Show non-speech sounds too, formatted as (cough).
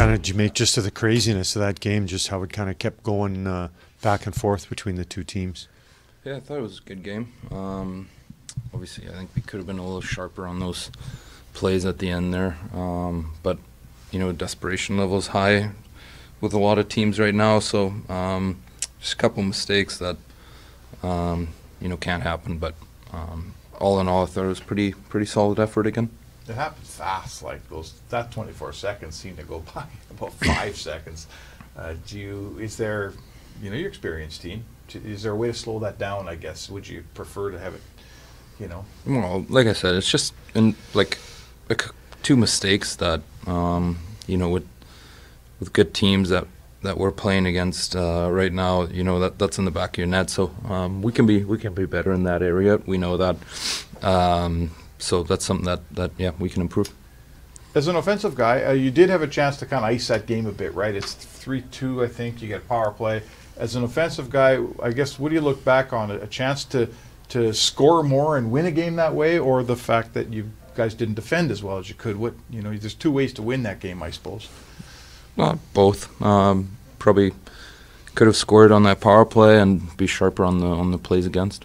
kind of just to the craziness of that game, just how it kind of kept going uh, back and forth between the two teams? Yeah, I thought it was a good game. Um, obviously, I think we could have been a little sharper on those plays at the end there. Um, but you know, desperation levels high with a lot of teams right now. So um, just a couple mistakes that um, you know can't happen. But um, all in all, I thought it was pretty pretty solid effort again. It happened fast. Like those, that 24 seconds seemed to go (laughs) by about five (coughs) seconds. Uh, do you? Is there, you know, your experienced team? Is there a way to slow that down? I guess. Would you prefer to have it? You know. Well, like I said, it's just in like, like two mistakes that um, you know with with good teams that that we're playing against uh, right now. You know that that's in the back of your net. So um, we can be we can be better in that area. We know that. Um, so that's something that, that yeah we can improve. As an offensive guy, uh, you did have a chance to kind of ice that game a bit, right? It's three two, I think. You get power play. As an offensive guy, I guess what do you look back on? A chance to to score more and win a game that way, or the fact that you guys didn't defend as well as you could? What you know, there's two ways to win that game, I suppose. Well, both. Um, probably could have scored on that power play and be sharper on the on the plays against.